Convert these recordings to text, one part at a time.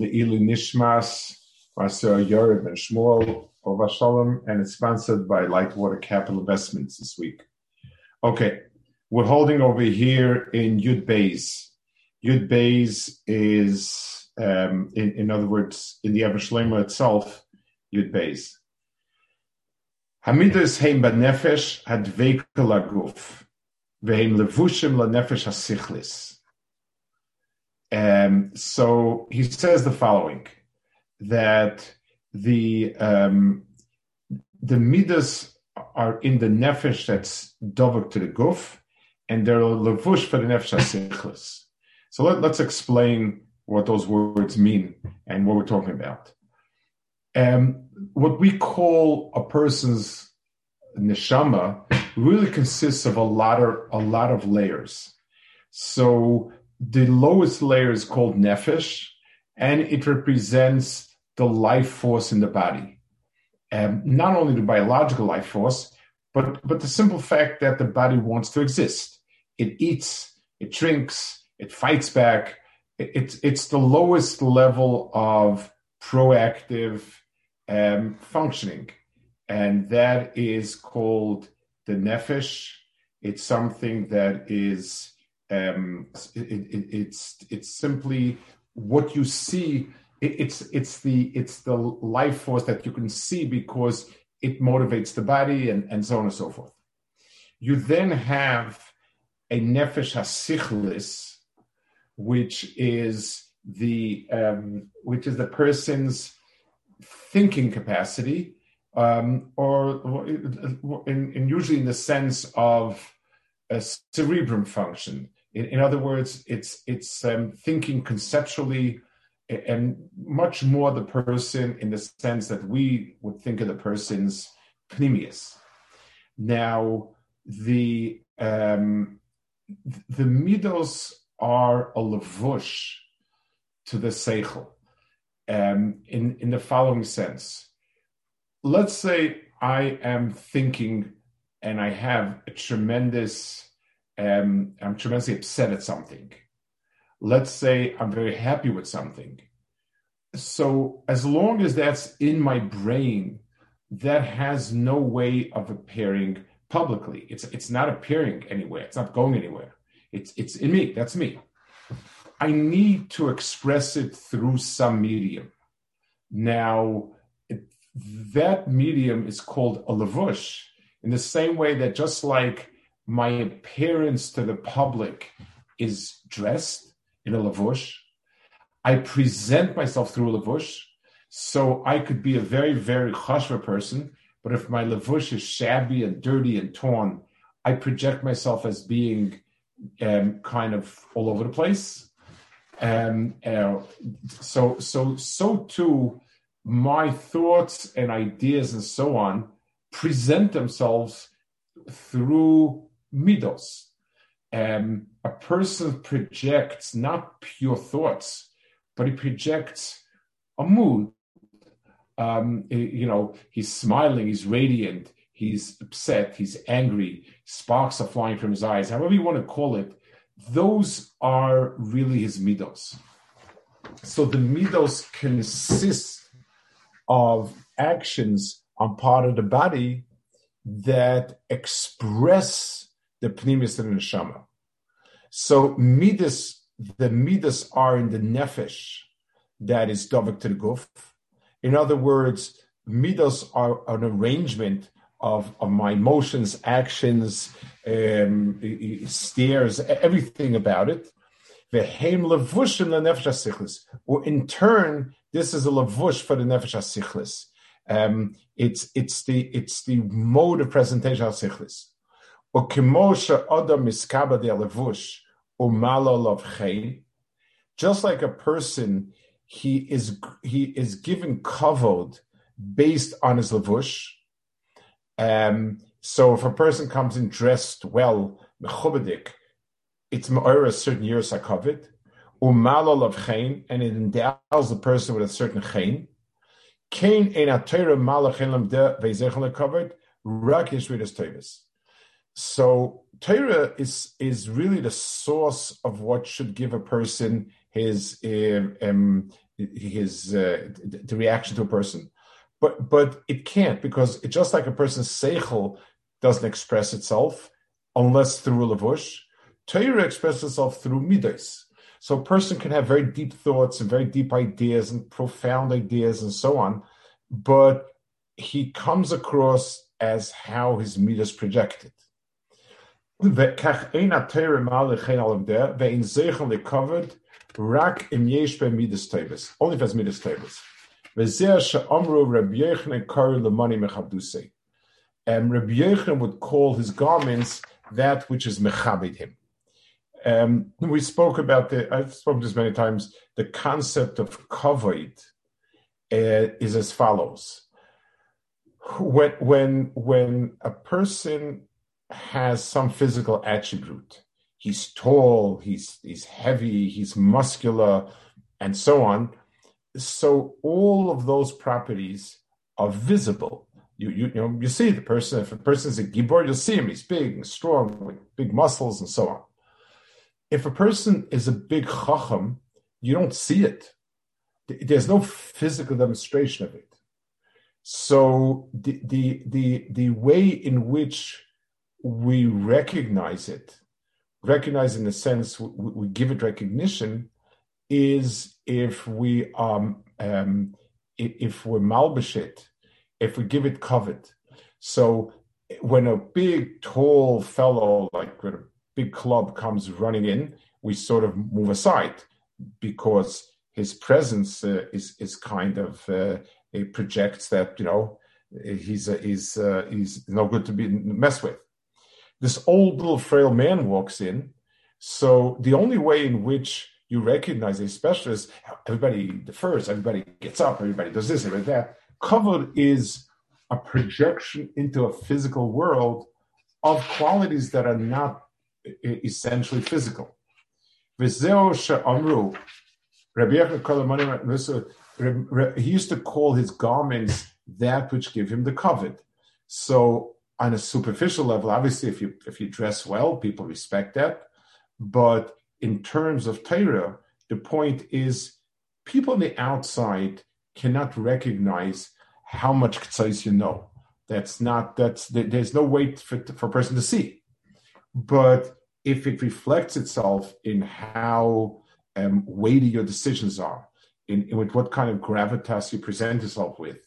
Le'ilu Nishmas, Marcel Yorev and Shmuel Ovashalom, and it's sponsored by Lightwater Capital Investments this week. Okay, we're holding over here in Yud Beis. Yud Beis is, um, in, in other words, in the Shlema itself, Yud Beis. Hamidus heim nefesh advekel aguf, veheim levushim nefesh hasichlis. Um, so he says the following: that the um, the midas are in the nefesh that's dovak to the guf, and they're levush for the nefesh asichlis. So let, us explain what those words mean and what we're talking about. Um, what we call a person's neshama really consists of a lot of a lot of layers. So the lowest layer is called nefesh, and it represents the life force in the body. And not only the biological life force, but, but the simple fact that the body wants to exist. It eats, it drinks, it fights back. It, it's, it's the lowest level of proactive um, functioning. And that is called the nefesh. It's something that is um, it, it, it's it's simply what you see. It, it's it's the it's the life force that you can see because it motivates the body and, and so on and so forth. You then have a nefesh hasichlis, which is the um, which is the person's thinking capacity, um, or, in, in, usually in the sense of a cerebrum function. In, in other words, it's it's um, thinking conceptually and much more the person in the sense that we would think of the person's pneumius. Now, the um, the midos are a levush to the seichel um, in in the following sense. Let's say I am thinking and I have a tremendous um, I'm tremendously upset at something. Let's say I'm very happy with something. So as long as that's in my brain, that has no way of appearing publicly. It's it's not appearing anywhere. It's not going anywhere. It's it's in me. That's me. I need to express it through some medium. Now, that medium is called a lavush, in the same way that just like my appearance to the public is dressed in a lavush. I present myself through a lavush, so I could be a very, very chashva person. But if my lavush is shabby and dirty and torn, I project myself as being um, kind of all over the place. Um, uh, so, so, so too, my thoughts and ideas and so on present themselves through midos. Um, a person projects not pure thoughts, but he projects a mood. Um, you know, he's smiling, he's radiant, he's upset, he's angry, sparks are flying from his eyes, however you want to call it. Those are really his midos. So the midos consist of actions on part of the body that express the pnimis and the neshama. So midas, the midas are in the nefesh that is dovik to the guf. In other words, midas are an arrangement of, of my emotions, actions, um, stares, everything about it. Vehem levushim lenefesh asichlis. Or in turn, this is a levush for the nefesh asichlis. Um, it's it's the it's the mode of presentation of sichlis. Just like a person, he is he is given kavod based on his lavush. Um, so if a person comes in dressed well, mechubadik, it's a certain years covered. Umalol of chain, and it endows the person with a certain chain. Kain ein atayra malachilam de veizechel covered. Rak yishvidas tevis. So Torah is is really the source of what should give a person his um, um his uh, the reaction to a person, but but it can't because it just like a person's seichel doesn't express itself unless through lavush. Torah expresses itself through midas. So a person can have very deep thoughts and very deep ideas and profound ideas and so on, but he comes across as how his midas projected. Only ein ha-Torah rak midas tables. Only if it's midas tevis. Ve'zeh she'omru Rabbi Yechanan karu le'mani mechabdusei. And Rabbi Yechanan would call his garments that which is mechabed him. Um, we spoke about the, I've spoken this many times, the concept of kavod uh, is as follows. When, when, when a person has some physical attribute. He's tall, he's he's heavy, he's muscular, and so on. So all of those properties are visible. You, you, you know you see the person. If a person is a gibor, you'll see him. He's big and strong, with big muscles and so on. If a person is a big chacham, you don't see it. There's no physical demonstration of it. So the the the the way in which we recognize it, recognize in the sense we, we give it recognition, is if we um, um if we're malbashit, if we give it kavod. So when a big tall fellow like with a big club comes running in, we sort of move aside because his presence uh, is is kind of uh, it projects that you know he's uh, he's uh, he's no good to be messed with this old little frail man walks in. So the only way in which you recognize a specialist, everybody defers, everybody gets up, everybody does this, everybody that. Kavod is a projection into a physical world of qualities that are not essentially physical. He used to call his garments that which give him the kavod. So on a superficial level, obviously, if you if you dress well, people respect that. But in terms of Torah, the point is, people on the outside cannot recognize how much k'tzais you know. That's not that's there's no way for for a person to see. But if it reflects itself in how um, weighty your decisions are, in, in what kind of gravitas you present yourself with,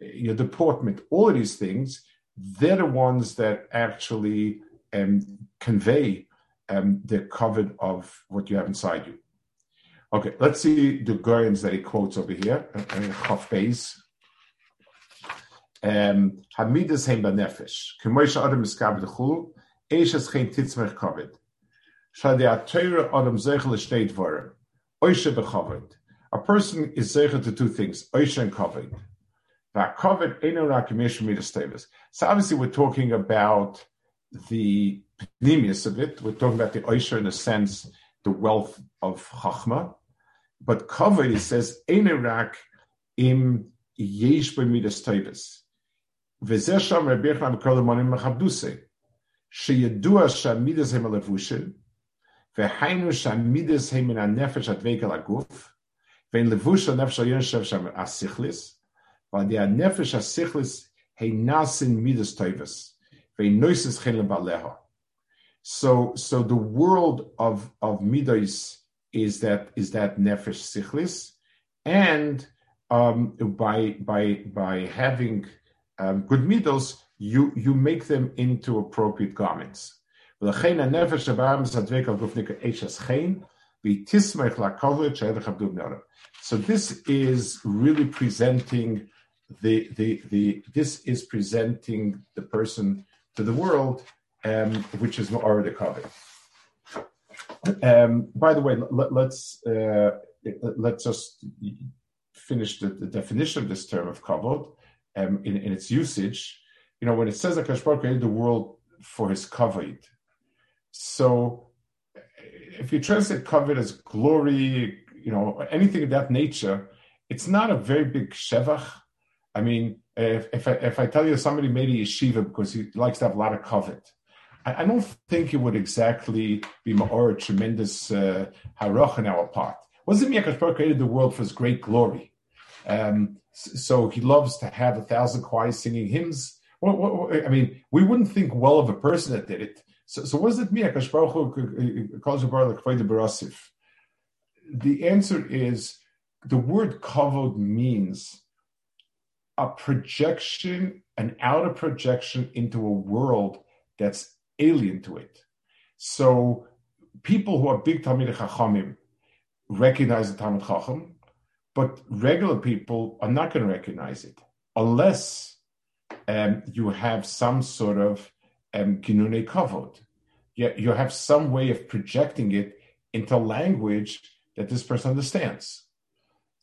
your deportment, all of these things they're the ones that actually um, convey um, the kavod of what you have inside you. Okay, let's see the Goyans that he quotes over here. Uh, uh, Chaf Beis. Um, Hamidas heim b'nefesh. K'moisha adam miskab d'chul, eishes chen titzmech kavod. Shadi ha-teira adam zeichel l'shtei dvorim. Oisha b'chavod. A person is zeichel to two things, oisha and kavod. So obviously, we're talking about the pneumius of it. We're talking about the oisher in a sense, the wealth of chachma. But kavod, it says iraq, im yesh b'midas tevis. וזה שם רבי יחנן וכל המונים מכבדוסי, שידוע שהמידס הם הלבושים, והיינו שהמידס הם מן הנפש הדבק על הגוף, so, so the world of of midas is that is that nefesh sichlis, and um, by by by having um, good midos, you you make them into appropriate garments. So this is really presenting the, the, the, this is presenting the person to the world, um, which is already covered. Um, by the way, let, us uh, let's just finish the, the, definition of this term of kavod um, in, in, its usage. You know, when it says that Kashbar created the world for his kavod, so if you translate kavod as glory, you know, anything of that nature, it's not a very big shevach. I mean, if, if I, if I tell you somebody made a yeshiva because he likes to have a lot of kavod, I, I don't think it would exactly be more a tremendous uh, harach on our part. Wasn't Miyakash created the world for his great glory? Um, so he loves to have a thousand choirs singing hymns. What, what, I mean, we wouldn't think well of a person that did it. So, so what does it mean? The answer is the word kavod means a projection, an outer projection into a world that's alien to it. So people who are big Talmid Chachamim recognize the Talmud Chacham, but regular people are not going to recognize it unless um, you have some sort of um, kavod. You, you have some way of projecting it into language that this person understands.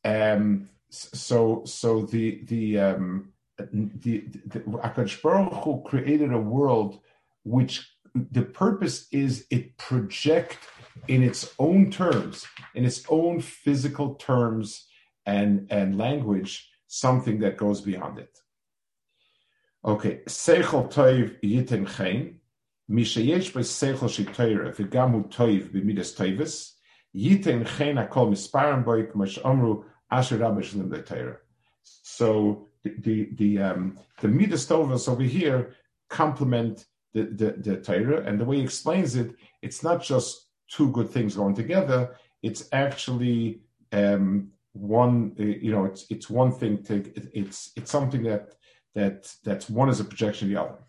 Um, so, so the the um, the, the, the Baruch Hu created a world which the purpose is it project in its own terms, in its own physical terms and, and language, something that goes beyond it. Okay, Seichel Toiv Yitin Chen, Mishayesh by Seichel Shitoira, Vigamu Toiv Bimidas Toivis, Yitin Chen Akol Misparam Boik Mash Amru Asher Rabash Lim So the the the um, the Midas over here complement the, the, the Torah, and the way he explains it, it's not just two good things going together. It's actually um, one. Uh, you know, it's it's one thing to it's it's something that that that's one is a projection of the other.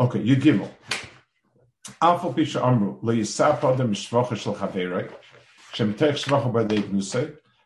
Okay, you gimel. Alpha pisha amru lo yisap adam shvacha shel shem tech shvacha.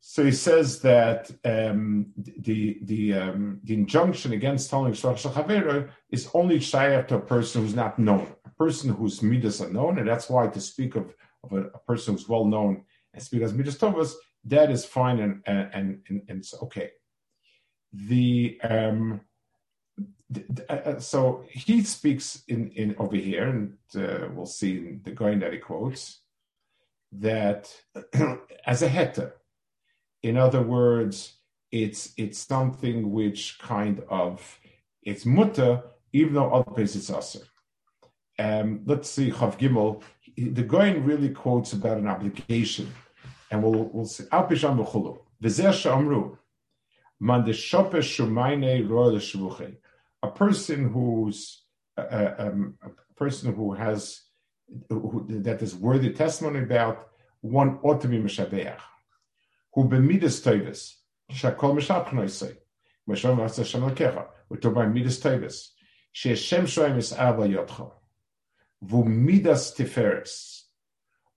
So he says that um, the the um, the injunction against telling Shach is only shaykh to a person who's not known a person whose midas are known, and that's why to speak of, of a, a person who's well known and speak as midas tovas, that is fine and and and, and, and it's okay. The um, uh, uh, so he speaks in, in over here, and uh, we'll see in the going that he quotes that as a heter, in other words, it's it's something which kind of it's mutter, even though other places it's aser um, let's see, Chav Gimel, the Goyen really quotes about an obligation, and we'll, we'll see. Al Pisham B'chulu, V'zeh Sh'amru, Man de Shope Shumaine Roy a person who's, uh, uh, um, a person who has, who, that is worthy testimony about, one ought to be Meshabeach, who b'midas toivis, shakol Meshabchnoisei, Meshav Vasa Shem talking about midas toivis, she'eshem shoyim is Ava Yotcha, Vumidas Tiferes,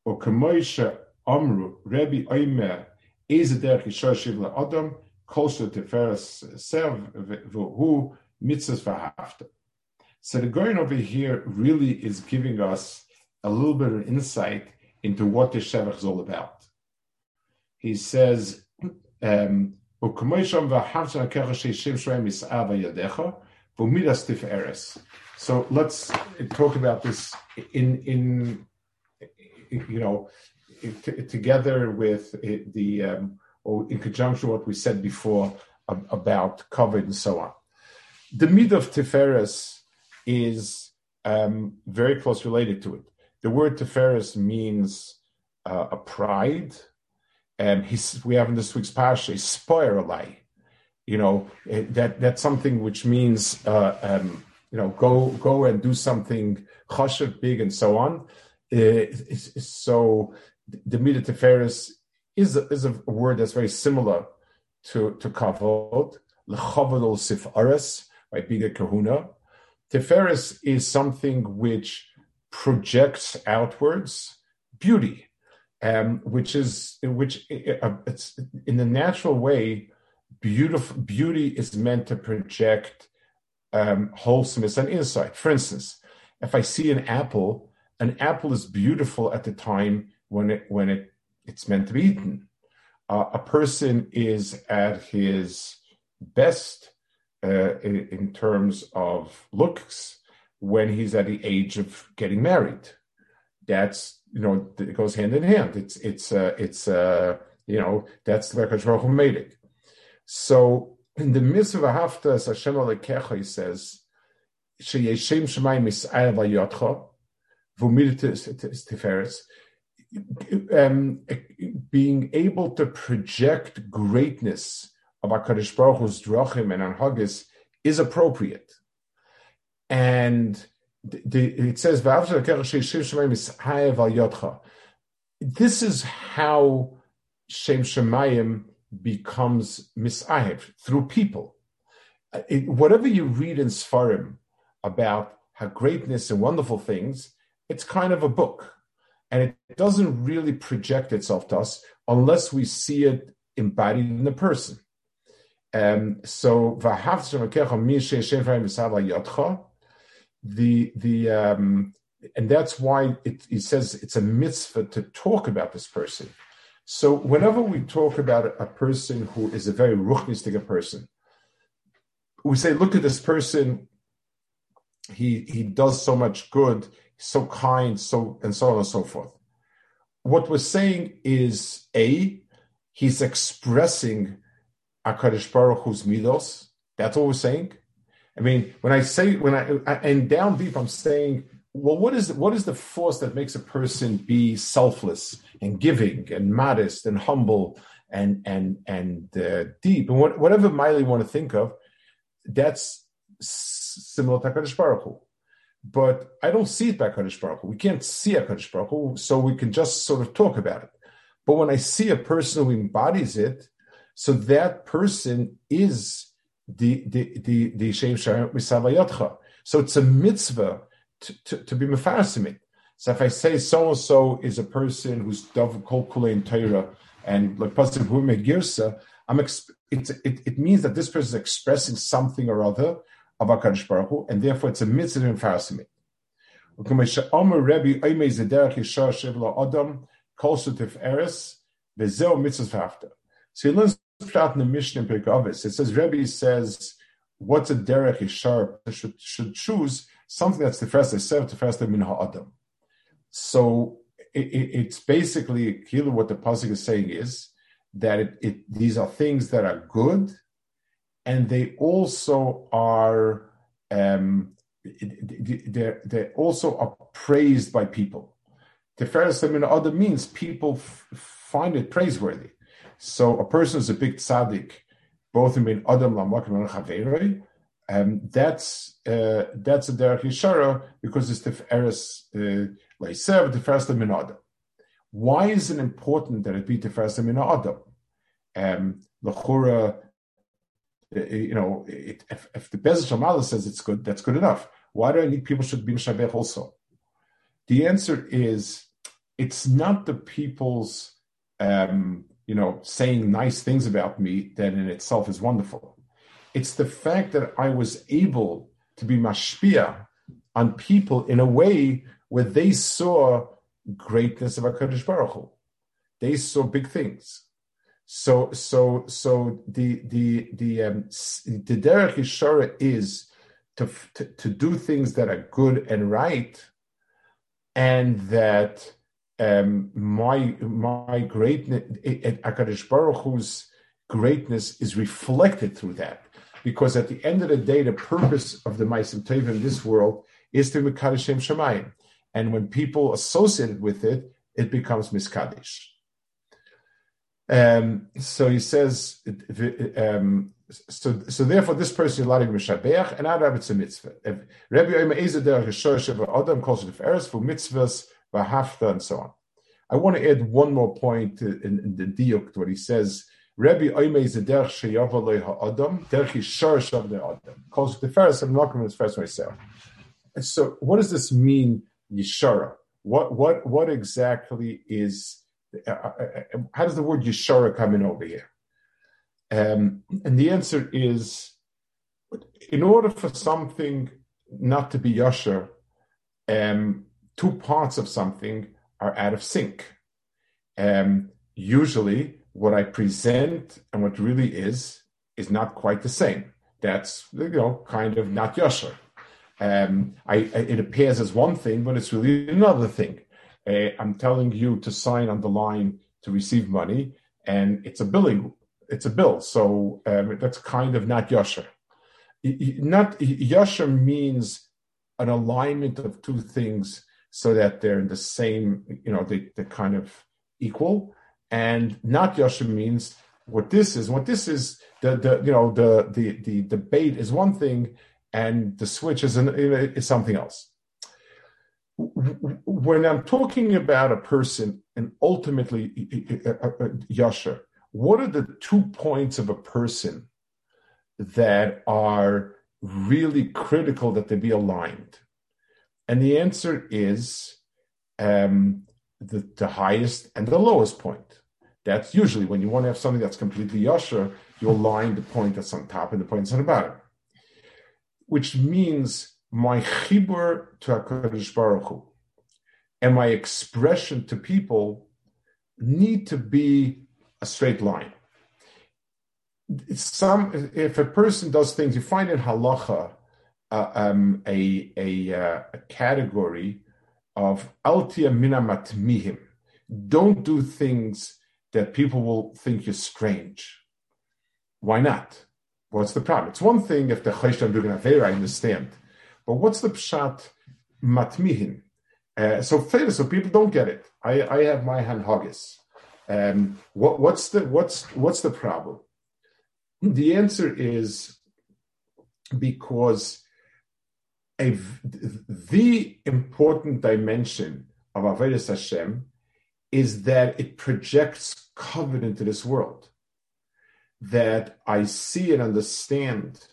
or Kamoisha Amru, Rebbe Oimer, Ezeder Kishoshiv La Adam, Kosher Tiferes Sev, Vuhu, Mitzvahs Vahafta. So the going over here really is giving us a little bit of insight into what the Shevach is all about. He says, um, so let's talk about this in in you know t- together with the um, or in conjunction with what we said before about kavod and so on. The mid of Tiferes is um, very close related to it. The word Tiferes means uh, a pride, and he's, we have in this week's parsha spoiler You know that that's something which means uh, um, you know, go go and do something chashav big and so on. Uh, so the Mida Teferis is a, is a word that's very similar to, to kavod, lechavod sif ares, by biga kahuna. Tiferes is something which projects outwards beauty, um, which is which uh, it's in the natural way. Beautiful beauty is meant to project um, wholesomeness and insight. For instance, if I see an apple, an apple is beautiful at the time when it when it it's meant to be eaten. Uh, a person is at his best uh, in, in, terms of looks when he's at the age of getting married. That's you know it goes hand in hand. It's it's uh, it's uh, you know that's the Baruch who made it. So in the mitzvah hafta as Hashem Alekecha, he says, "Sheyeshem shemayim mis'ayel vayotcha v'umidet tiferes." Um, being able to project greatness of Hakadosh Baruch Hu's drachim and anhagis is appropriate, and the, it says, "This is how Shem Shemayim." becomes misahev through people. It, whatever you read in Sfarim about how greatness and wonderful things, it's kind of a book. And it doesn't really project itself to us unless we see it embodied in the person. Um, so the the um, and that's why it, says it's a mitzvah to talk about this person. So whenever we talk about a person who is a very ruchnistic person, we say, look at this person. He he does so much good, so kind, so and so on and so forth. What we're saying is a he's expressing Hakadosh Baruch Hu's midos. That's what we're saying. I mean, when I say when I and down deep, I'm saying well, what is what is the force that makes a person be selfless and giving and modest and humble and and and uh, deep and what, whatever Miley want to think of, that's similar to Hakadosh Baruch Hu. But I don't see it by Hakadosh Baruch Hu. We can't see Hakadosh Baruch Hu, so we can just sort of talk about it. But when I see a person who embodies it, so that person is the the the the Shem Shem So it's a mitzvah to, to, be mefarsim So if I say so and so is a person who's dav kol in Torah and like pasuk hu girsa, I'm exp- it, it means that this person is expressing something or other of Hakadosh Baruch Hu, and therefore it's a mitzvah in mefarsim So he learns out in the Mishnah Pirkei It says Rebbe says, "What's a derech yishar should should choose something that's the first serve the first min ha'adam. So it, it, it's basically clearly what the pasuk is saying is that it, these are things that are good, and they also are um, they they also are praised by people. Tiferes min ha'adam means people f- find it praiseworthy. So a person is a big tzaddik, both in adam lamakim and chaveroi, um, that's uh, that's a derech because it's the eres uh, leisev the first minada. Why is it important that it be the first minada? Um, lechura, uh, you know, it, if, if the Bezer Shamala says it's good, that's good enough. Why do I need people should be mishabech also? The answer is it's not the people's um, you know saying nice things about me that in itself is wonderful. It's the fact that I was able to be mashpia on people in a way where they saw greatness of HaKadosh Baruch Hu. They saw big things. So, so, so the the the um, the derech yishara is to, to to do things that are good and right, and that um, my my greatness, Hakadosh Baruch Hu's greatness is reflected through that because at the end of the day, the purpose of the Maisim Tov in this world is to Mikadishem Shemayim. And when people associate it with it, it becomes Miskadish. Um, so he says, um, so, so therefore this person is allowed to Mishabeach, and of it's a mitzvah. Rabbi Omer Ezer Adam calls it for mitzvahs, Vahafta, and so on. I want to add one more point in, in the diuk, where he says Rebbe Oimei derech sheyavalei ha'adam, derech yisharish of the adam. Calls the first, I'm not going to first myself. So, what does this mean, yishara? What what what exactly is? Uh, uh, uh, how does the word yishara come in over here? Um, and the answer is, in order for something not to be yasher, um, two parts of something are out of sync. Um, usually, what I present and what really is is not quite the same. That's you know kind of not yasher. Um, I, it appears as one thing, but it's really another thing. Uh, I'm telling you to sign on the line to receive money, and it's a billing, it's a bill. So um, that's kind of not yasher. Not yasher means an alignment of two things so that they're in the same, you know, they, they're kind of equal. And not yasher means what this is. What this is, the, the you know, the, the, the debate is one thing, and the switch is, an, is something else. When I'm talking about a person and ultimately yasher, what are the two points of a person that are really critical that they be aligned? And the answer is um, the, the highest and the lowest point. That's usually when you want to have something that's completely yasher, you align the point that's on top and the point that's on the bottom which means my chibur to HaKadosh Baruch Hu and my expression to people need to be a straight line. Some, if a person does things, you find in halacha uh, um, a, a, uh, a, category of altia mina mihim. Don't do things that people will think you're strange. Why not? What's the problem? It's one thing if the Chayshtam doing Avera, I understand. But what's the Pshat Matmihin? Uh, so fair, so people don't get it. I, I have my hand haggis. Um, what, what's the what's what's the problem? The answer is because a, the important dimension of Avodas Hashem is that it projects covenant into this world that I see and understand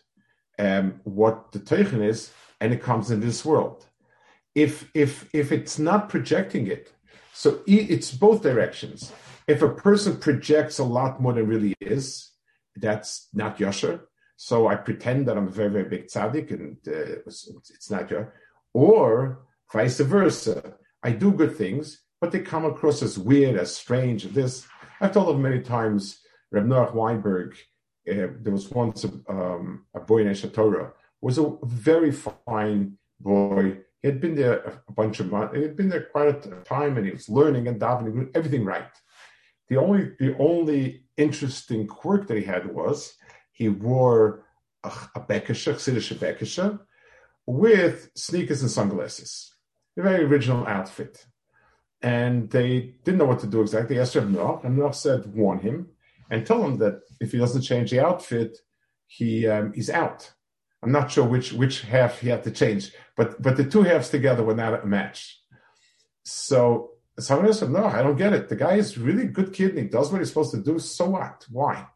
um, what the Teichen is, and it comes in this world. If if if it's not projecting it, so it's both directions. If a person projects a lot more than really is, that's not yasher. So I pretend that I'm a very very big tzaddik, and uh, it's not yasher. Or vice versa, I do good things, but they come across as weird, as strange. This I've told them many times Reb Noach Weinberg, uh, there was once a, um, a boy in Eshet was a very fine boy. He had been there a bunch of months. He had been there quite a time, and he was learning and davening, everything right. The only the only interesting quirk that he had was he wore a, a bekesha, Chassidish bekesha, with sneakers and sunglasses. A very original outfit. And they didn't know what to do exactly. They asked Reb Noach, and Noach said, warn him and tell him that if he doesn't change the outfit, he um, he's out. I'm not sure which which half he had to change, but but the two halves together were not a match. So someone said, "No, I don't get it. The guy is really good kid and he does what he's supposed to do. So what? Why?"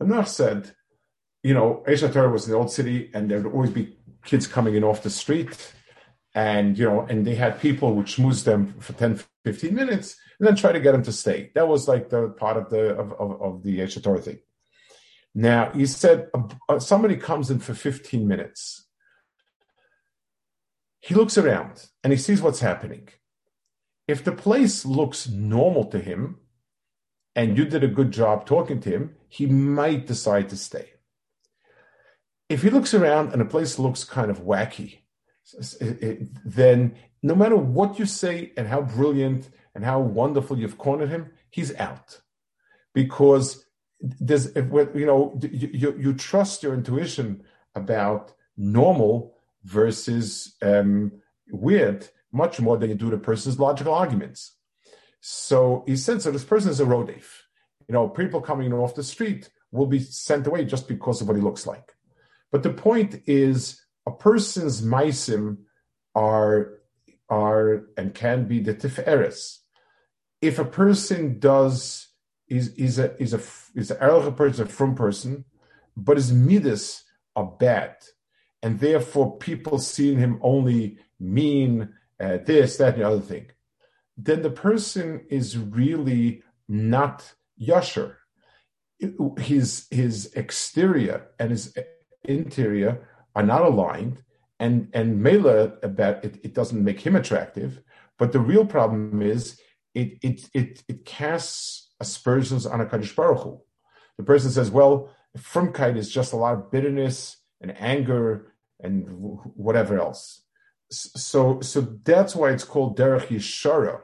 Enough said, "You know, Aish HaTorah was the old city, and there would always be kids coming in off the street." And you know, and they had people which schmoozed them for 10, 15 minutes, and then try to get them to stay. That was like the part of the of, of, of the Aish HaTorah thing. Now he said uh, uh, somebody comes in for 15 minutes. He looks around and he sees what's happening. If the place looks normal to him, and you did a good job talking to him, he might decide to stay. If he looks around and the place looks kind of wacky, then no matter what you say and how brilliant and how wonderful you've cornered him, he's out because there's you know you, you trust your intuition about normal versus um, weird much more than you do the person's logical arguments. So he said, so this person is a rodef. You know, people coming off the street will be sent away just because of what he looks like. But the point is, a person's maisim are are and can be the tiferes if a person does is is a is a is an ehrliche person, a from person, but his midas are bad, and therefore people seeing him only mean uh, this, that, and the other thing. Then the person is really not yasher. His his exterior and his interior are not aligned, and and Mela about it, it doesn't make him attractive. But the real problem is it it it it casts aspersions on a Kaddish Baruch Hu. The person says, well, frumkeit is just a lot of bitterness and anger and whatever else. So so that's why it's called derech yeshara.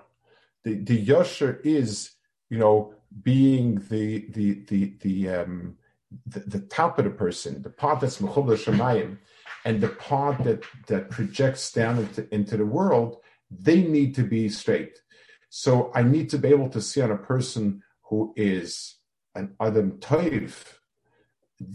The the yosher is you know being the the the the um the, the top of the person, the part that's mechubla shemayim, and the part that that projects down into, into the world, they need to be straight. So I need to be able to see on a person who is an Adam Toiv.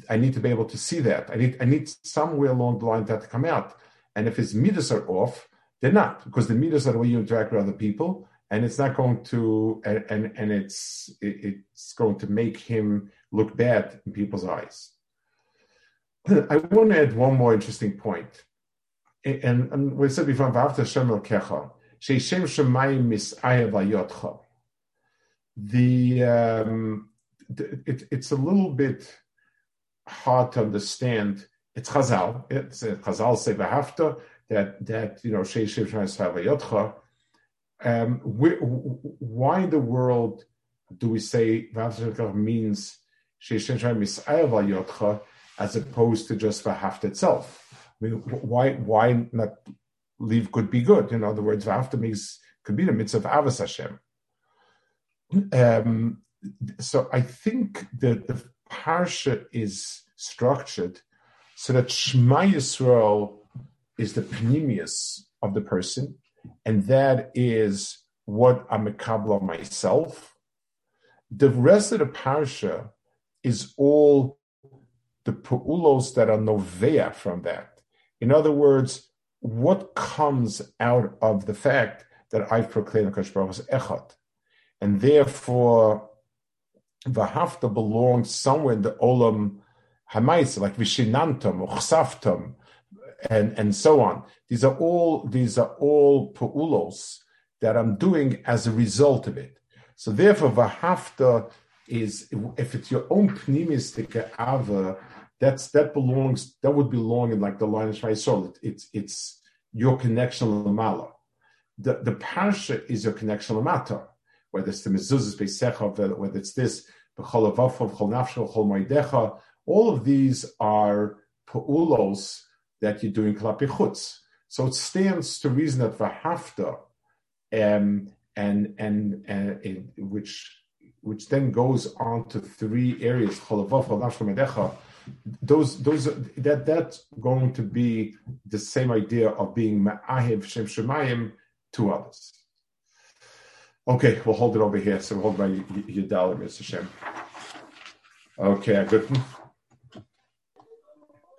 I need to be able to see that. I need I need somewhere along the line that to come out. And if his meters are off, they're not, because the meters are the way you interact with other people, and it's not going to and and, and it's it, it's going to make him look bad in people's eyes. I want to add one more interesting point. And, and we said before, Shem El Kecha, Sheishem Shemayim Mis'ayev The, um, it, it's a little bit hard to understand. It's Chazal. It's uh, Chazal say V'hafta, that, that, you know, Sheishem Shemayim Mis'ayev um, why in the world do we say V'hafta means Sheishem Shemayim Mis'ayev as opposed to just V'hafta itself? I mean, why why not leave good be good? In other words, after means could be the mitzvah of Avos Hashem. Um, so I think that the parsha is structured so that Shema Yisrael is the pneumius of the person, and that is what I'm a kabbalah myself. The rest of the parsha is all the pu'ulos that are novea from that. In other words, what comes out of the fact that I've proclaimed Hakadosh Baruch as Echad, and therefore the Hafta belongs somewhere in the Olam Hamais, like Vishinantam or Chsaftam, and and so on. These are all these are all pu'ulos that I'm doing as a result of it. So therefore, Vahafta is if it's your own pneumistic ava that's that belongs that would belong in like the line of Shmai It, it's it's your connection lamala. The the parsha is your connection lamata, whether it's the mezuzah beisecha, whether it's this b'cholavafav chol nafshel chol moedecha. All of these are pa'ulos that you're doing klapi chutz. So it stands to reason that v'hafta, um, and and and which which then goes on to three areas those those that that's going to be the same idea of being ma'ahiv shem shemayim to others. Okay, we'll hold it over here. So we'll hold by Yadalim, Mr. Shem. Okay, I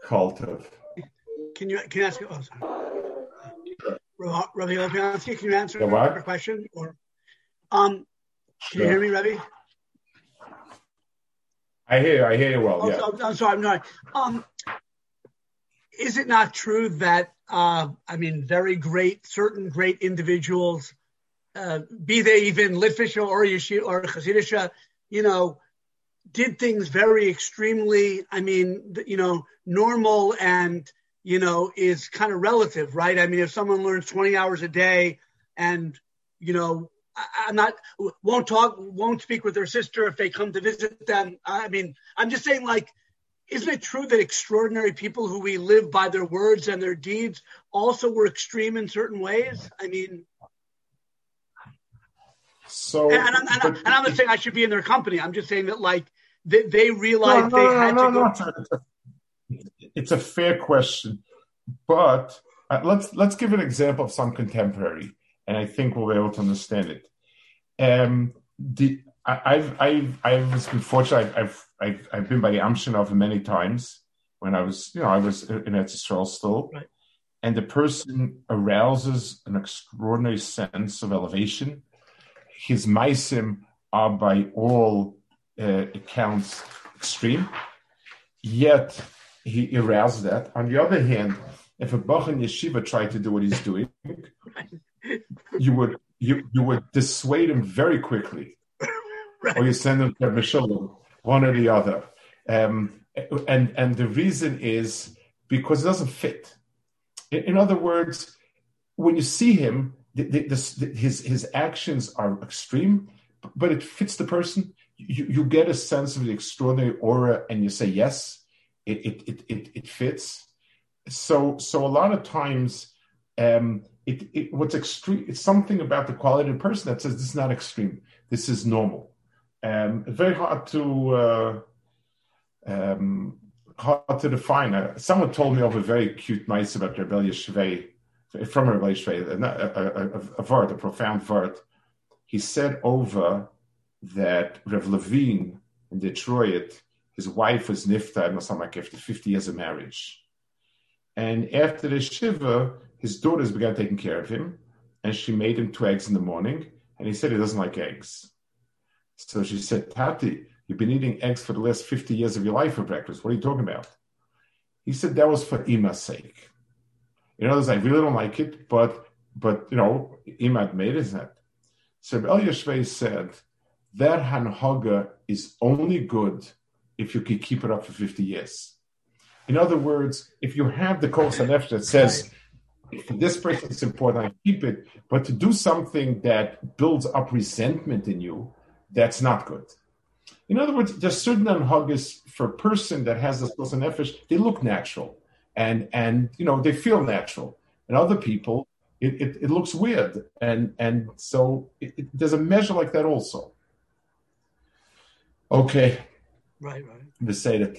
got Kultov. Can you can you ask? Oh, sorry. Rabbi Lopiansky, can you answer a question? Or um, can sure. you hear me, Rabbi? I hear you. I hear you well. Oh, yeah. I'm, I'm sorry. I'm not. Um, is it not true that uh, I mean, very great, certain great individuals, uh, be they even Litvish or Yeshiva or Chassidisha, you know, did things very extremely. I mean, you know, normal and you know is kind of relative, right? I mean, if someone learns 20 hours a day and you know I'm not won't talk won't speak with their sister if they come to visit them. I mean, I'm just saying like isn't it true that extraordinary people who we live by their words and their deeds also were extreme in certain ways? I mean, so and, and, I'm, and, but, and I'm, not saying I should be in their company. I'm just saying that like they, they realized no, no, they had no, to go. It's a fair question, but uh, let's let's give an example of some contemporary and I think we'll be able to understand it. Um, the I, have I've I've been fortunate. I've I've I've been by the Amshinov many times when I was you know I was in Eretz still, right. and the person arouses an extraordinary sense of elevation. His meisim are by all uh, it counts extreme. Yet he arouses that. On the other hand, if a Bach in yeshiva tried to do what he's doing, you would you you would dissuade him very quickly, right. or you send him to Mishalom, one or the other. Um, and and the reason is because it doesn't fit. In, in other words, when you see him, the, the, the, his his actions are extreme, but it fits the person. You, you get a sense of the extraordinary aura, and you say yes, it it it it, it fits. So so a lot of times, um, it, it what's extreme. It's something about the quality of the person that says this is not extreme. This is normal. Um, very hard to. Uh, um, hard to define. Uh, someone told me of a very cute nice about Reb Elya Svei, from Reb Elya Svei, a, a, a, a word, a profound word. He said over that Rev Levine in Detroit, his wife was Nifta something like after 50 years of marriage. And after the Shiva, his daughters began taking care of him, and she made him two eggs in the morning, and he said he doesn't like eggs. So she said, Tati, You've been eating eggs for the last 50 years of your life for breakfast. What are you talking about? He said that was for Ima's sake. In other words, I really don't like it, but but you know, Ima made it that. So Elya Svei said that Hanhaga is only good if you can keep it up for 50 years. In other words, if you have the Kol Sanef that says, this person is important, I keep it, but to do something that builds up resentment in you, that's not good. In other words, there's certain anhagas for a person that has this person nefesh, they look natural and and you know they feel natural. And other people, it, it, it looks weird. And and so it, there's a measure like that also. Okay. Right, right. The say that